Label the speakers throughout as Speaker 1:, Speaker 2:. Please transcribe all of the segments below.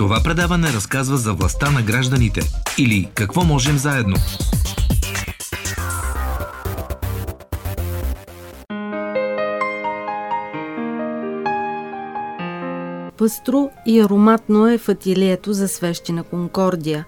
Speaker 1: Това предаване разказва за властта на гражданите или какво можем заедно.
Speaker 2: Пъстро и ароматно е в ателието за свещи на Конкордия.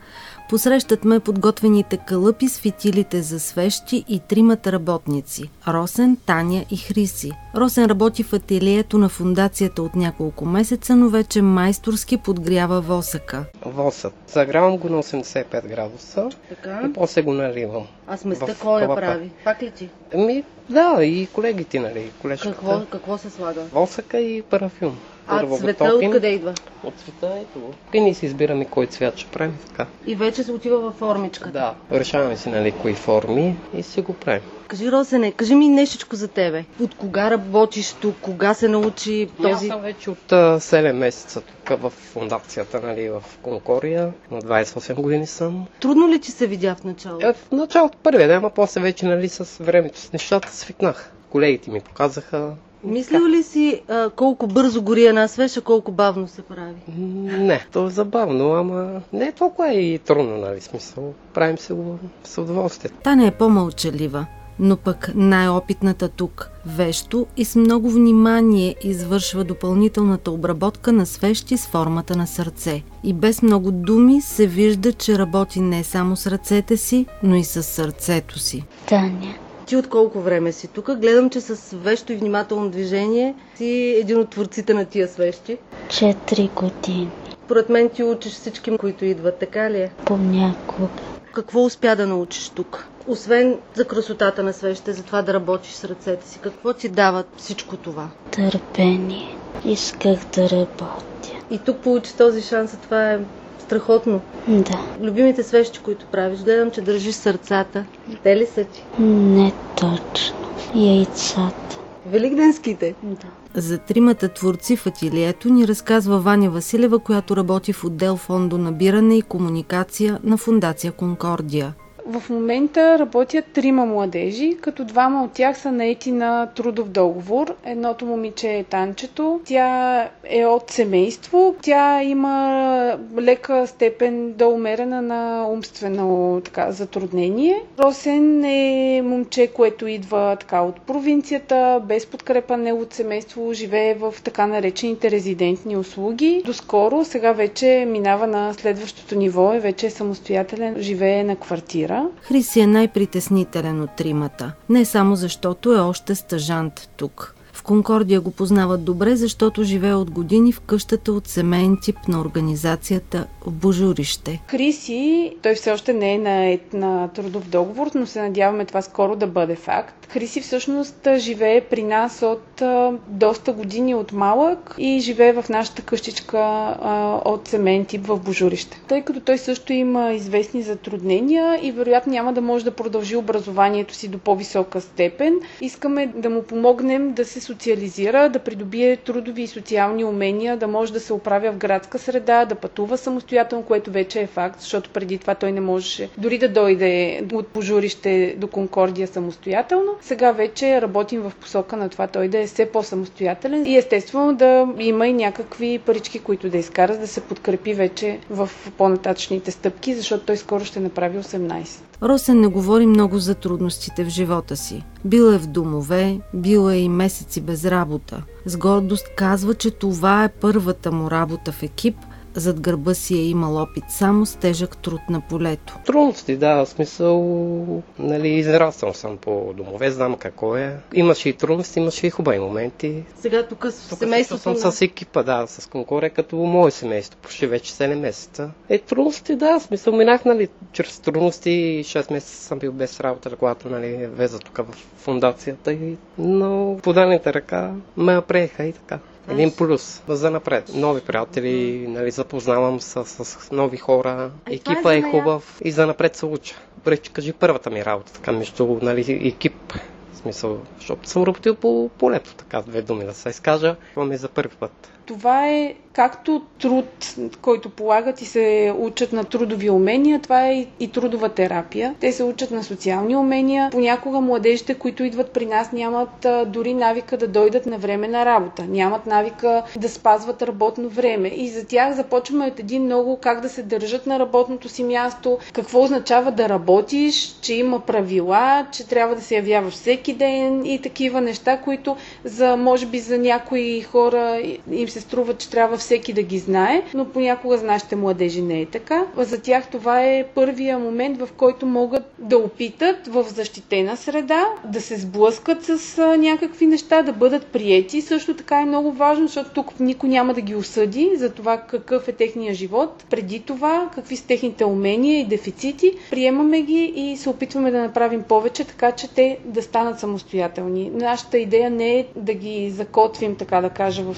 Speaker 2: Посрещат ме подготвените кълъпи с фитилите за свещи и тримата работници – Росен, Таня и Хриси. Росен работи в ателието на фундацията от няколко месеца, но вече майсторски подгрява восъка.
Speaker 3: Восът. Загрявам го на 85 градуса
Speaker 4: Така.
Speaker 3: и после го наливам.
Speaker 4: А сместа кой я прави? Пак ли ти?
Speaker 3: Ами, да, и колегите, нали, колежката.
Speaker 4: Какво, какво се слага?
Speaker 3: Восъка и парафюм.
Speaker 4: А цвета откъде идва?
Speaker 3: От цвета ето го. И ние си избираме кой цвят ще правим така.
Speaker 4: И вече се отива във формичката.
Speaker 3: Да, решаваме си, нали, кои форми и си го правим.
Speaker 4: Кажи, Росене, кажи ми нещичко за тебе. От кога работиш тук? Кога се научи
Speaker 3: Този... Аз съм вече от а, 7 месеца тук в фундацията, нали, в Конкория. На 28 години съм.
Speaker 4: Трудно ли ти се видя в началото?
Speaker 3: Е, в началото първия ден, а после вече, нали, с времето, с нещата свикнах. Колегите ми показаха.
Speaker 4: Мислил ли си а, колко бързо гори една свещ, а колко бавно се прави?
Speaker 3: Не, то е забавно, ама не е толкова и трудно, нали, смисъл. Правим се го с удоволствие.
Speaker 2: Таня е по-мълчалива, но пък най-опитната тук. Вещо и с много внимание извършва допълнителната обработка на свещи с формата на сърце. И без много думи се вижда, че работи не само с ръцете си, но и с сърцето си.
Speaker 5: Таня.
Speaker 4: Ти от колко време си тук? Гледам, че с вещо и внимателно движение си един от творците на тия свещи.
Speaker 5: Четири години.
Speaker 4: Според мен ти учиш всички, които идват, така ли е?
Speaker 5: Понякога.
Speaker 4: Какво успя да научиш тук? Освен за красотата на свещите, за това да работиш с ръцете си, какво ти дава всичко това?
Speaker 5: Търпение. Исках да работя.
Speaker 4: И тук получи този шанс, а това е страхотно.
Speaker 5: Да.
Speaker 4: Любимите свещи, които правиш, гледам, че държиш сърцата. Те ли са ти?
Speaker 5: Не точно. Яйцата.
Speaker 4: Великденските.
Speaker 5: Да.
Speaker 2: За тримата творци в ателието ни разказва Ваня Василева, която работи в отдел фондо набиране и комуникация на Фундация Конкордия.
Speaker 6: В момента работят трима младежи, като двама от тях са наети на трудов договор. Едното момиче е Танчето. Тя е от семейство. Тя има лека степен до умерена на умствено така, затруднение. Росен е момче, което идва така от провинцията, без подкрепа не от семейство, живее в така наречените резидентни услуги. Доскоро, сега вече минава на следващото ниво и вече е самостоятелен, живее на квартира.
Speaker 2: Хриси е най-притеснителен от тримата. Не само защото е още стъжант тук. Конкордия го познават добре, защото живее от години в къщата от семейен тип на организацията в Божурище.
Speaker 6: Хриси, той все още не е на, на трудов договор, но се надяваме това скоро да бъде факт. Хриси всъщност живее при нас от доста години от малък и живее в нашата къщичка от семейен тип в Божурище. Тъй като той също има известни затруднения и вероятно няма да може да продължи образованието си до по-висока степен, искаме да му помогнем да се социализира, да придобие трудови и социални умения, да може да се оправя в градска среда, да пътува самостоятелно, което вече е факт, защото преди това той не можеше дори да дойде от пожурище до Конкордия самостоятелно. Сега вече работим в посока на това той да е все по-самостоятелен и естествено да има и някакви парички, които да изкара, да се подкрепи вече в по-нататъчните стъпки, защото той скоро ще направи 18.
Speaker 2: Росен не говори много за трудностите в живота си. Бил е в домове, бил е и месеци без работа. С гордост казва, че това е първата му работа в екип, зад гърба си е имал опит само с тежък труд на полето.
Speaker 3: Трудности, да, в смисъл, нали, израснал съм по домове, знам какво е. Имаше и трудности, имаше и хубави моменти.
Speaker 4: Сега тук с
Speaker 3: Тук
Speaker 4: семейството
Speaker 3: съм
Speaker 4: на...
Speaker 3: с екипа, да, с Конкория, като мое семейство, почти вече 7 месеца. Е, трудности, да, в смисъл, минах, нали, чрез трудности, 6 месеца съм бил без работа, когато, нали, влеза тук в фундацията, и... но поданите ръка ме приеха и така. Един плюс за напред. Нови приятели, нали, запознавам с, с нови хора,
Speaker 4: А е
Speaker 3: екипа е, хубав и за напред се уча. Добре, че кажи първата ми работа, така между нали, екип. В смисъл, защото съм работил по полето, така с две думи да се изкажа. Това ми е за първи път.
Speaker 6: Това е както труд, който полагат и се учат на трудови умения, това е и трудова терапия. Те се учат на социални умения. Понякога младежите, които идват при нас, нямат дори навика да дойдат на време на работа. Нямат навика да спазват работно време. И за тях започваме от един много как да се държат на работното си място, какво означава да работиш, че има правила, че трябва да се явяваш всеки ден и такива неща, които за, може би за някои хора им се струва, че трябва всеки да ги знае, но понякога за нашите младежи не е така. За тях това е първия момент, в който могат да опитат в защитена среда, да се сблъскат с някакви неща, да бъдат приети. Също така е много важно, защото тук никой няма да ги осъди за това какъв е техния живот. Преди това, какви са техните умения и дефицити, приемаме ги и се опитваме да направим повече, така че те да станат самостоятелни. Нашата идея не е да ги закотвим, така да кажа, в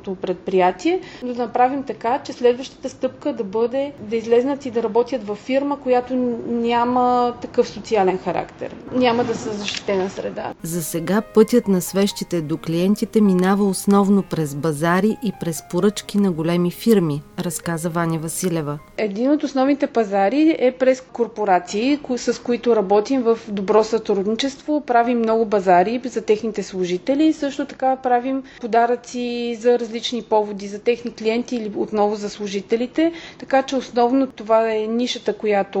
Speaker 6: социалното предприятие, но да направим така, че следващата стъпка да бъде да излезнат и да работят във фирма, която няма такъв социален характер. Няма да са защитена среда.
Speaker 2: За сега пътят на свещите до клиентите минава основно през базари и през поръчки на големи фирми, разказа Ваня Василева.
Speaker 6: Един от основните пазари е през корпорации, с които работим в добро сътрудничество. Правим много базари за техните служители. Също така правим подаръци за различни поводи за техни клиенти или отново за служителите. Така че основно това е нишата, която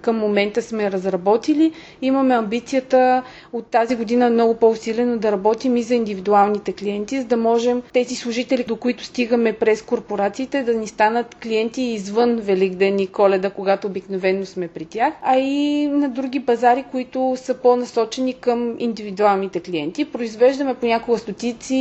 Speaker 6: към момента сме разработили. Имаме амбицията от тази година много по-усилено да работим и за индивидуалните клиенти, за да можем тези служители, до които стигаме през корпорациите, да ни станат клиенти извън Великден и Коледа, когато обикновено сме при тях, а и на други базари, които са по-насочени към индивидуалните клиенти. Произвеждаме понякога стотици,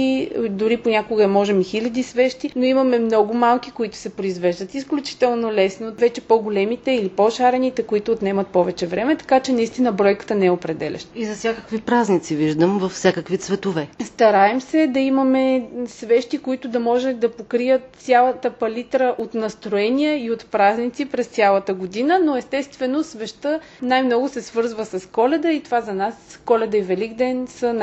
Speaker 6: дори понякога можем и хиляди свещи, но имаме много малки, които се произвеждат изключително лесно, от вече по-големите или по-шарените, които отнемат повече време, така че наистина бройката не е определяща.
Speaker 4: И за всякакви празници виждам, във всякакви цветове.
Speaker 6: Стараем се да имаме свещи, които да може да покрият цялата палитра от настроения и от празници през цялата година, но естествено свеща най-много се свързва с коледа и това за нас коледа и Великден са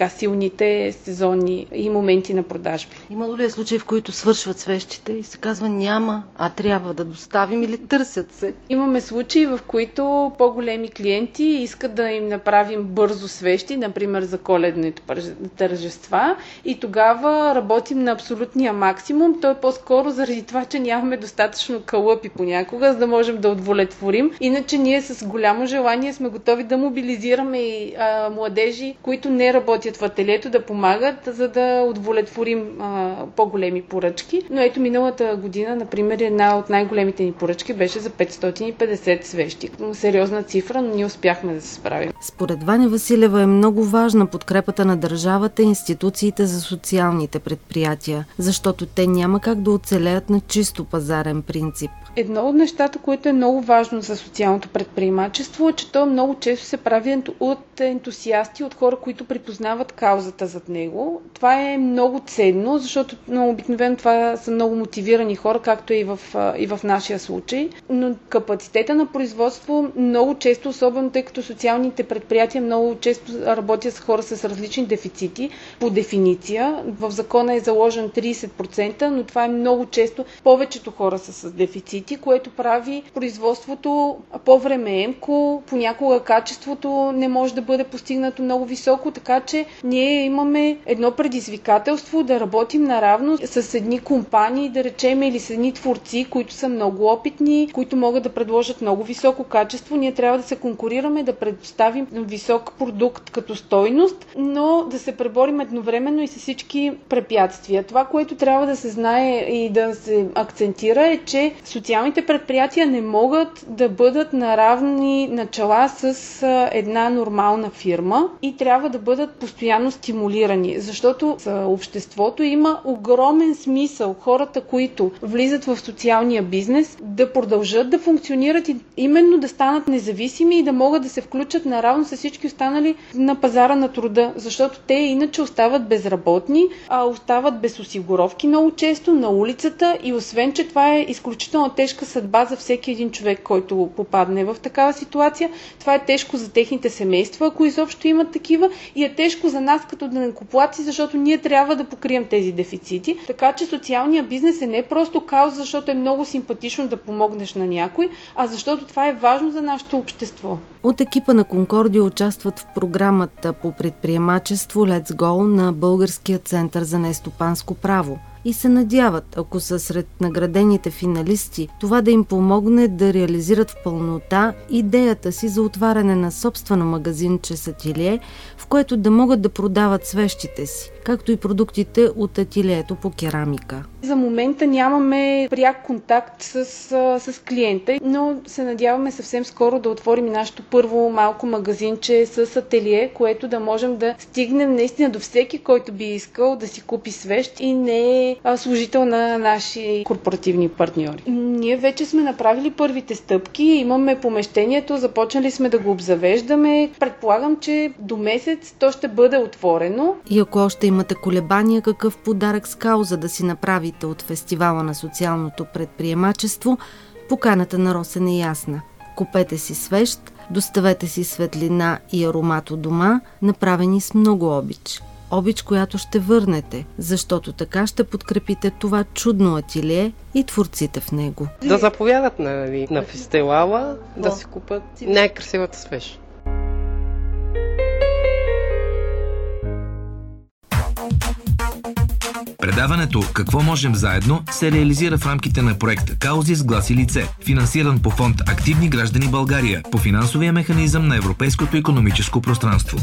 Speaker 6: най-така силните сезонни и моменти на продажби.
Speaker 4: Имало ли е случаи, в които свършват свещите и се казва няма, а трябва да доставим или търсят се?
Speaker 6: Имаме случаи, в които по-големи клиенти искат да им направим бързо свещи, например за коледните тържества и тогава работим на абсолютния максимум. То е по-скоро заради това, че нямаме достатъчно кълъпи понякога, за да можем да удовлетворим. Иначе ние с голямо желание сме готови да мобилизираме и а, младежи, които не работят в ателието, да помагат, за да удовлетворим а, по-големи поръчки. Но ето миналата година, например, една от най-големите ни поръчки беше за 550 свещи. Сериозна цифра, но ние успяхме да се справим.
Speaker 2: Според Ваня Василева е много важна подкрепата на държавата и институциите за социалните предприятия, защото те няма как да оцелеят на чисто пазарен принцип.
Speaker 6: Едно от нещата, което е много важно за социалното предприемачество е, че то много често се прави от ентусиасти, от хора, които припознават каузата зад него. Това е много ценно, защото но обикновено това са много мотивирани хора, както и в, и в нашия случай. Но капацитета на производство много често, особено тъй като социалните предприятия много често работят с хора с различни дефицити. По дефиниция, в закона е заложен 30%, но това е много често повечето хора са с дефицити, което прави производството по-времеемко, понякога качеството не може да бъде постигнато много високо, така че ние имаме едно предизвикателство да работим наравно с едни компании, да речем, или с едни творци, които са много опитни, които могат да предложат много високо качество. Ние трябва да се конкурираме, да предоставим висок продукт като стойност, но да се преборим едновременно и с всички препятствия. Това, което трябва да се знае и да се акцентира е, че социалните предприятия не могат да бъдат на равни начала с една нормална фирма и трябва да бъдат постоянно стимулирани, защото за обществото има огромен смисъл хората, които влизат в социалния бизнес, да продължат да функционират и именно да станат независими и да могат да се включат наравно с всички останали на пазара на труда, защото те иначе остават безработни, а остават без осигуровки много често на улицата и освен, че това е изключително тежка съдба за всеки един човек, който попадне в такава ситуация. Това е тежко за техните семейства, ако изобщо имат такива, и е тежко за нас като денекоплаци, защото ние трябва да покрием тези дефицити. Така че социалният бизнес е не просто кауза, защото е много симпатично да помогнеш на някой, а защото това е важно за нашето общество.
Speaker 2: От екипа на Конкордия участват в програмата по предприемачество Let's Go на Българския център за нестопанско право – и се надяват, ако са сред наградените финалисти, това да им помогне да реализират в пълнота идеята си за отваряне на собствено магазинче с ателие, в което да могат да продават свещите си, както и продуктите от ателието по керамика.
Speaker 6: За момента нямаме пряк контакт с, с клиента, но се надяваме съвсем скоро да отворим нашето първо малко магазинче с ателие, което да можем да стигнем наистина до всеки, който би искал да си купи свещ и не е служител на наши корпоративни партньори. Ние вече сме направили първите стъпки, имаме помещението, започнали сме да го обзавеждаме. Предполагам, че до месец то ще бъде отворено.
Speaker 2: И ако още имате колебания какъв подарък с кауза да си направите от фестивала на социалното предприемачество, поканата на Росен е ясна. Купете си свещ, доставете си светлина и аромат от дома, направени с много обич обич, която ще върнете, защото така ще подкрепите това чудно ателие и творците в него.
Speaker 3: Да заповядат на, на фестивала, да си купат най-красивата свеж.
Speaker 1: Предаването «Какво можем заедно» се реализира в рамките на проект «Каузи с глас и лице», финансиран по фонд «Активни граждани България» по финансовия механизъм на Европейското економическо пространство.